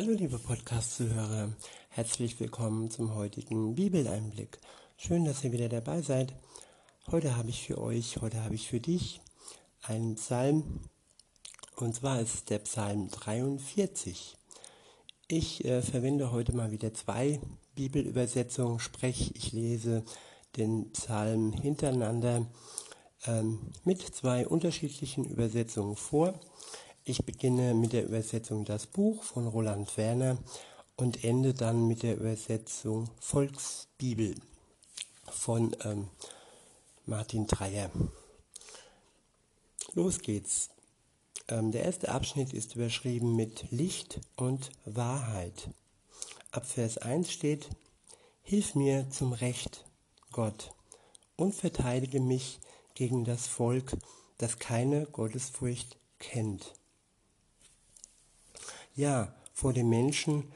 Hallo liebe Podcast-Zuhörer, herzlich willkommen zum heutigen Bibeleinblick. Schön, dass ihr wieder dabei seid. Heute habe ich für euch, heute habe ich für dich einen Psalm und zwar ist der Psalm 43. Ich äh, verwende heute mal wieder zwei Bibelübersetzungen, sprich ich lese den Psalm hintereinander ähm, mit zwei unterschiedlichen Übersetzungen vor ich beginne mit der Übersetzung Das Buch von Roland Werner und ende dann mit der Übersetzung Volksbibel von ähm, Martin Dreyer. Los geht's. Ähm, der erste Abschnitt ist überschrieben mit Licht und Wahrheit. Ab Vers 1 steht, Hilf mir zum Recht, Gott, und verteidige mich gegen das Volk, das keine Gottesfurcht kennt ja, vor dem Menschen,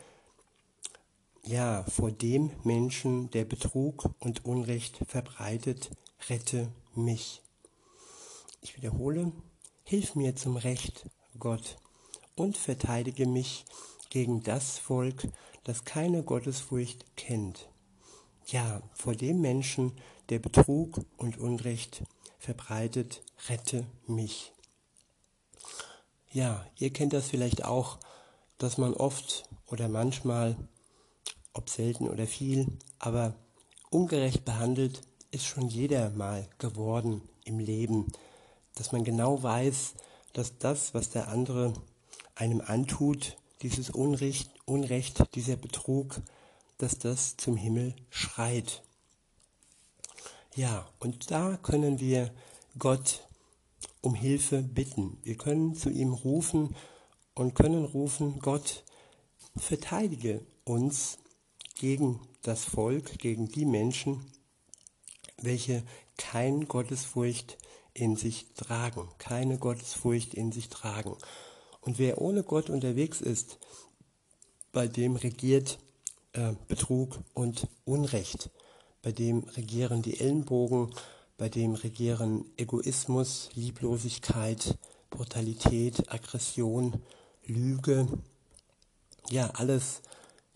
ja, vor dem Menschen, der Betrug und Unrecht verbreitet, rette mich. Ich wiederhole, hilf mir zum Recht, Gott, und verteidige mich gegen das Volk, das keine Gottesfurcht kennt. Ja, vor dem Menschen, der Betrug und Unrecht verbreitet, rette mich. Ja, ihr kennt das vielleicht auch dass man oft oder manchmal, ob selten oder viel, aber ungerecht behandelt ist schon jeder mal geworden im Leben. Dass man genau weiß, dass das, was der andere einem antut, dieses Unrecht, Unrecht, dieser Betrug, dass das zum Himmel schreit. Ja, und da können wir Gott um Hilfe bitten. Wir können zu ihm rufen und können rufen, Gott, verteidige uns gegen das Volk, gegen die Menschen, welche kein Gottesfurcht in sich tragen, keine Gottesfurcht in sich tragen. Und wer ohne Gott unterwegs ist, bei dem regiert äh, Betrug und Unrecht, bei dem regieren die Ellenbogen, bei dem regieren Egoismus, Lieblosigkeit, Brutalität, Aggression Lüge, ja alles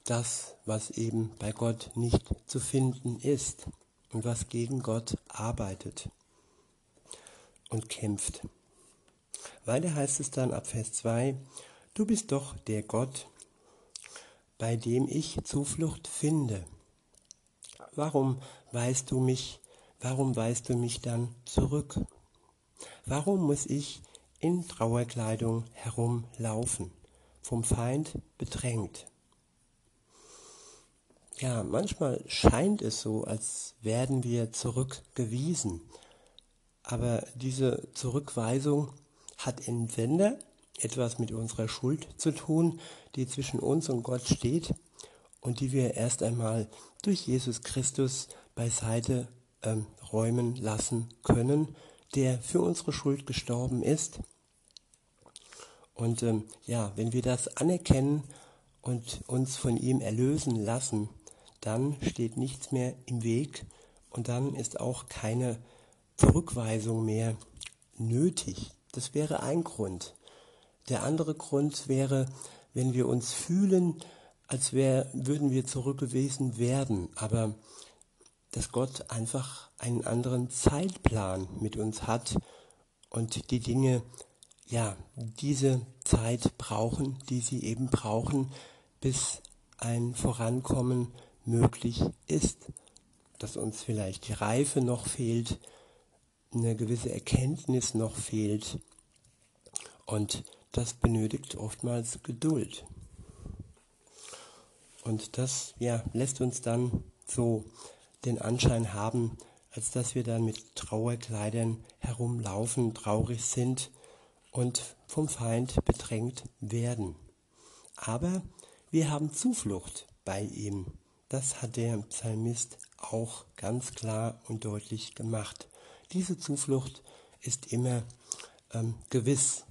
das, was eben bei Gott nicht zu finden ist und was gegen Gott arbeitet und kämpft. Weiter heißt es dann ab Vers 2, du bist doch der Gott, bei dem ich Zuflucht finde. Warum weißt du mich, warum weist du mich dann zurück? Warum muss ich in Trauerkleidung herumlaufen, vom Feind bedrängt. Ja, manchmal scheint es so, als werden wir zurückgewiesen. Aber diese Zurückweisung hat entweder etwas mit unserer Schuld zu tun, die zwischen uns und Gott steht und die wir erst einmal durch Jesus Christus beiseite ähm, räumen lassen können, der für unsere Schuld gestorben ist. Und ähm, ja, wenn wir das anerkennen und uns von ihm erlösen lassen, dann steht nichts mehr im Weg und dann ist auch keine Zurückweisung mehr nötig. Das wäre ein Grund. Der andere Grund wäre, wenn wir uns fühlen, als wär, würden wir zurückgewiesen werden, aber dass Gott einfach einen anderen Zeitplan mit uns hat und die Dinge, ja, diese Zeit brauchen, die sie eben brauchen, bis ein Vorankommen möglich ist. Dass uns vielleicht die Reife noch fehlt, eine gewisse Erkenntnis noch fehlt. Und das benötigt oftmals Geduld. Und das ja, lässt uns dann so den Anschein haben, als dass wir dann mit Trauerkleidern herumlaufen, traurig sind und vom Feind bedrängt werden. Aber wir haben Zuflucht bei ihm. Das hat der Psalmist auch ganz klar und deutlich gemacht. Diese Zuflucht ist immer ähm, gewiss.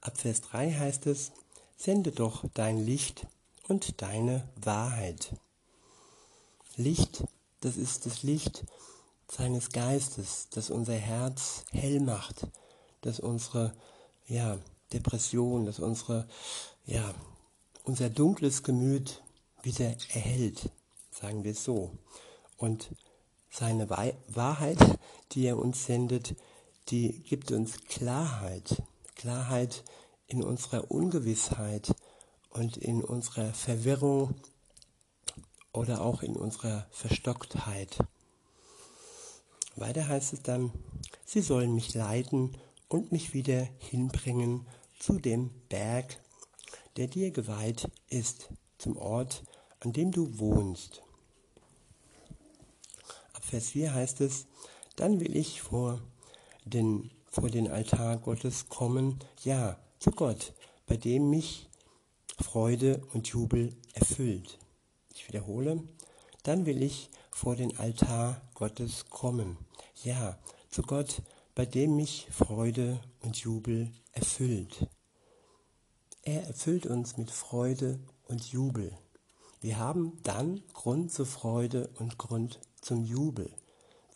Ab Vers 3 heißt es, sende doch dein Licht und deine Wahrheit. Licht, das ist das Licht seines Geistes, das unser Herz hell macht, das unsere ja, Depression, das unsere ja, unser dunkles Gemüt wieder erhält, sagen wir es so. Und seine Wahrheit, die er uns sendet, die gibt uns Klarheit. Klarheit in unserer Ungewissheit und in unserer Verwirrung oder auch in unserer Verstocktheit. Weiter heißt es dann, sie sollen mich leiten und mich wieder hinbringen zu dem Berg, der dir geweiht ist, zum Ort, an dem du wohnst. Ab Vers 4 heißt es, dann will ich vor den, vor den Altar Gottes kommen, ja, zu Gott, bei dem mich Freude und Jubel erfüllt. Ich wiederhole, dann will ich vor den Altar Gottes kommen, ja, zu Gott, bei dem mich Freude und Jubel erfüllt. Er erfüllt uns mit Freude und Jubel. Wir haben dann Grund zur Freude und Grund zum Jubel,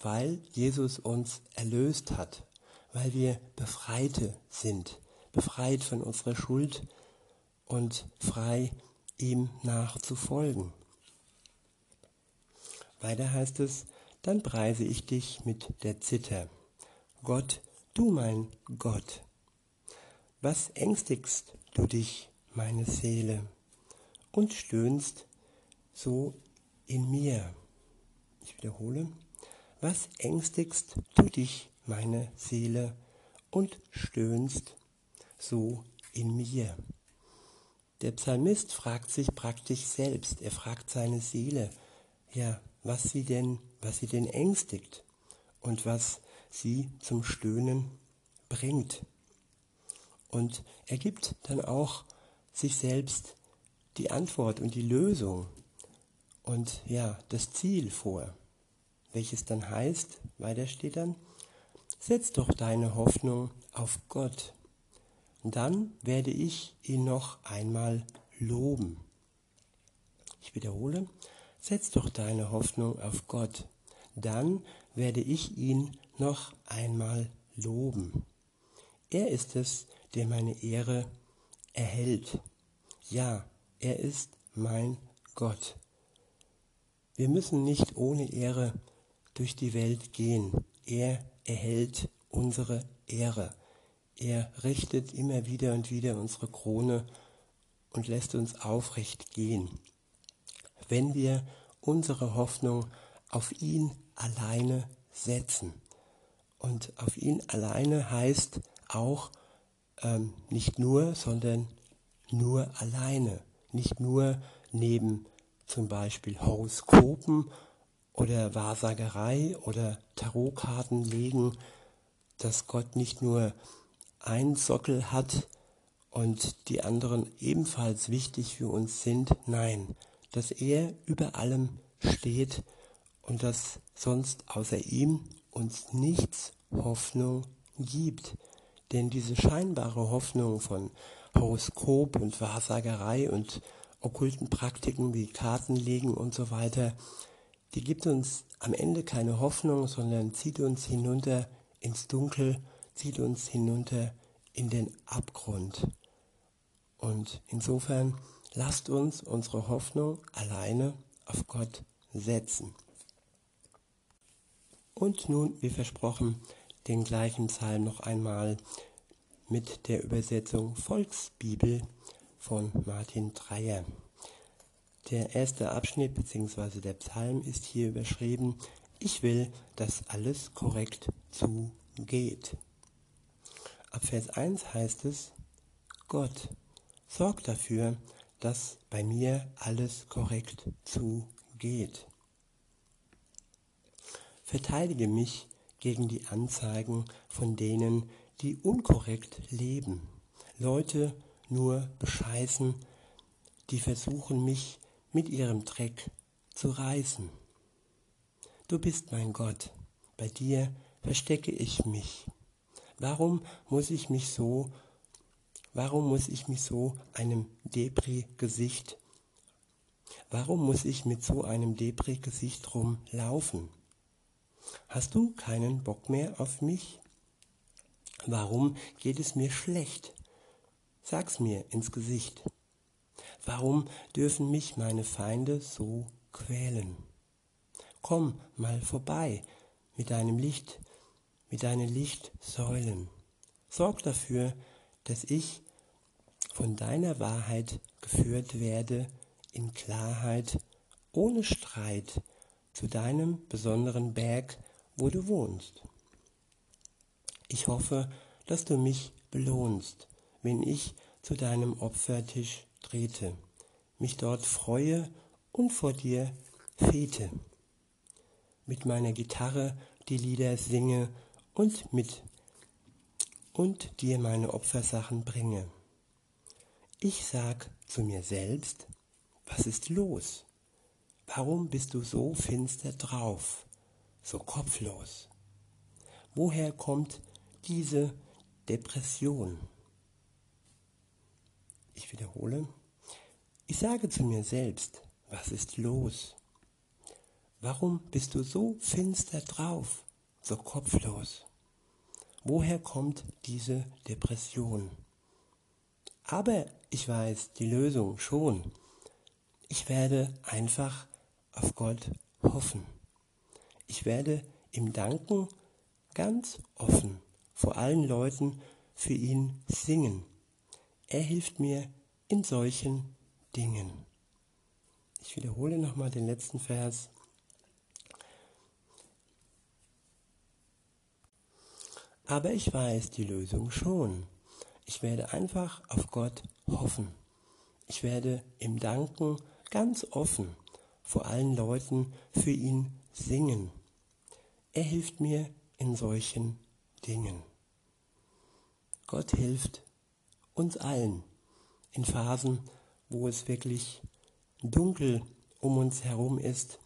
weil Jesus uns erlöst hat, weil wir Befreite sind, befreit von unserer Schuld und frei ihm nachzufolgen. Weiter heißt es, dann preise ich dich mit der Zither. Gott, du mein Gott. Was ängstigst du dich, meine Seele, und stöhnst so in mir? Ich wiederhole, was ängstigst du dich, meine Seele, und stöhnst so in mir? Der Psalmist fragt sich praktisch selbst, er fragt seine Seele, ja, was sie denn, was sie denn ängstigt und was sie zum Stöhnen bringt. Und er gibt dann auch sich selbst die Antwort und die Lösung und ja, das Ziel vor, welches dann heißt, weiter steht dann, setz doch deine Hoffnung auf Gott, dann werde ich ihn noch einmal loben. Ich wiederhole, setz doch deine Hoffnung auf Gott, dann werde ich ihn noch einmal loben. Er ist es, der meine Ehre erhält. Ja, er ist mein Gott. Wir müssen nicht ohne Ehre durch die Welt gehen. Er erhält unsere Ehre. Er richtet immer wieder und wieder unsere Krone und lässt uns aufrecht gehen. Wenn wir unsere Hoffnung auf ihn alleine setzen. Und auf ihn alleine heißt auch ähm, nicht nur, sondern nur alleine. Nicht nur neben zum Beispiel Horoskopen oder Wahrsagerei oder Tarotkarten legen, dass Gott nicht nur ein Sockel hat und die anderen ebenfalls wichtig für uns sind. Nein, dass er über allem steht und dass sonst außer ihm uns nichts Hoffnung gibt. Denn diese scheinbare Hoffnung von Horoskop und Wahrsagerei und okkulten Praktiken wie Kartenlegen und so weiter, die gibt uns am Ende keine Hoffnung, sondern zieht uns hinunter ins Dunkel, zieht uns hinunter in den Abgrund. Und insofern lasst uns unsere Hoffnung alleine auf Gott setzen. Und nun, wie versprochen, den gleichen Psalm noch einmal mit der Übersetzung Volksbibel von Martin Dreyer. Der erste Abschnitt bzw. der Psalm ist hier überschrieben, ich will, dass alles korrekt zugeht. Ab Vers 1 heißt es, Gott, sorg dafür, dass bei mir alles korrekt zugeht. Verteidige mich gegen die Anzeigen von denen, die unkorrekt leben. Leute nur bescheißen, die versuchen mich mit ihrem Dreck zu reißen. Du bist mein Gott, bei dir verstecke ich mich. Warum muss ich mich so, warum muss ich mich so einem Depri-Gesicht, warum muss ich mit so einem Depri-Gesicht rumlaufen? Hast du keinen Bock mehr auf mich? Warum geht es mir schlecht? Sag's mir ins Gesicht. Warum dürfen mich meine Feinde so quälen? Komm mal vorbei mit deinem Licht, mit deinen Lichtsäulen. Sorg dafür, dass ich von deiner Wahrheit geführt werde in Klarheit, ohne Streit, zu deinem besonderen Berg, wo du wohnst. Ich hoffe, dass du mich belohnst, wenn ich zu deinem Opfertisch trete, mich dort freue und vor dir fete, mit meiner Gitarre die Lieder singe und mit und dir meine Opfersachen bringe. Ich sag zu mir selbst, was ist los? Warum bist du so finster drauf, so kopflos? Woher kommt diese Depression? Ich wiederhole, ich sage zu mir selbst, was ist los? Warum bist du so finster drauf, so kopflos? Woher kommt diese Depression? Aber ich weiß die Lösung schon. Ich werde einfach auf Gott hoffen. Ich werde ihm danken, ganz offen, vor allen Leuten für ihn singen. Er hilft mir in solchen Dingen. Ich wiederhole nochmal den letzten Vers. Aber ich weiß die Lösung schon. Ich werde einfach auf Gott hoffen. Ich werde ihm danken, ganz offen, vor allen Leuten für ihn singen. Er hilft mir in solchen Dingen. Gott hilft uns allen in Phasen, wo es wirklich dunkel um uns herum ist,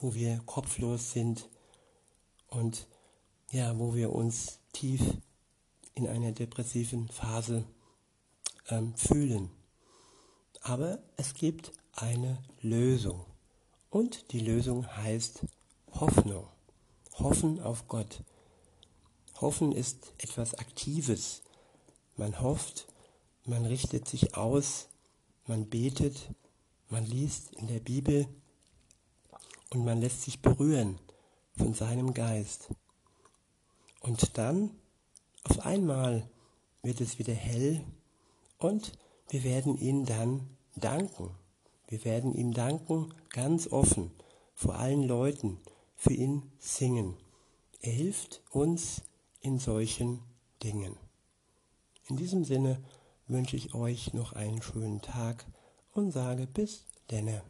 wo wir kopflos sind und ja, wo wir uns tief in einer depressiven Phase ähm, fühlen. Aber es gibt eine Lösung. Und die Lösung heißt Hoffnung. Hoffen auf Gott. Hoffen ist etwas Aktives, man hofft, man richtet sich aus, man betet, man liest in der Bibel und man lässt sich berühren von seinem Geist. Und dann, auf einmal, wird es wieder hell und wir werden ihm dann danken. Wir werden ihm danken, ganz offen, vor allen Leuten, für ihn singen. Er hilft uns in solchen Dingen. In diesem Sinne wünsche ich euch noch einen schönen Tag und sage bis denne.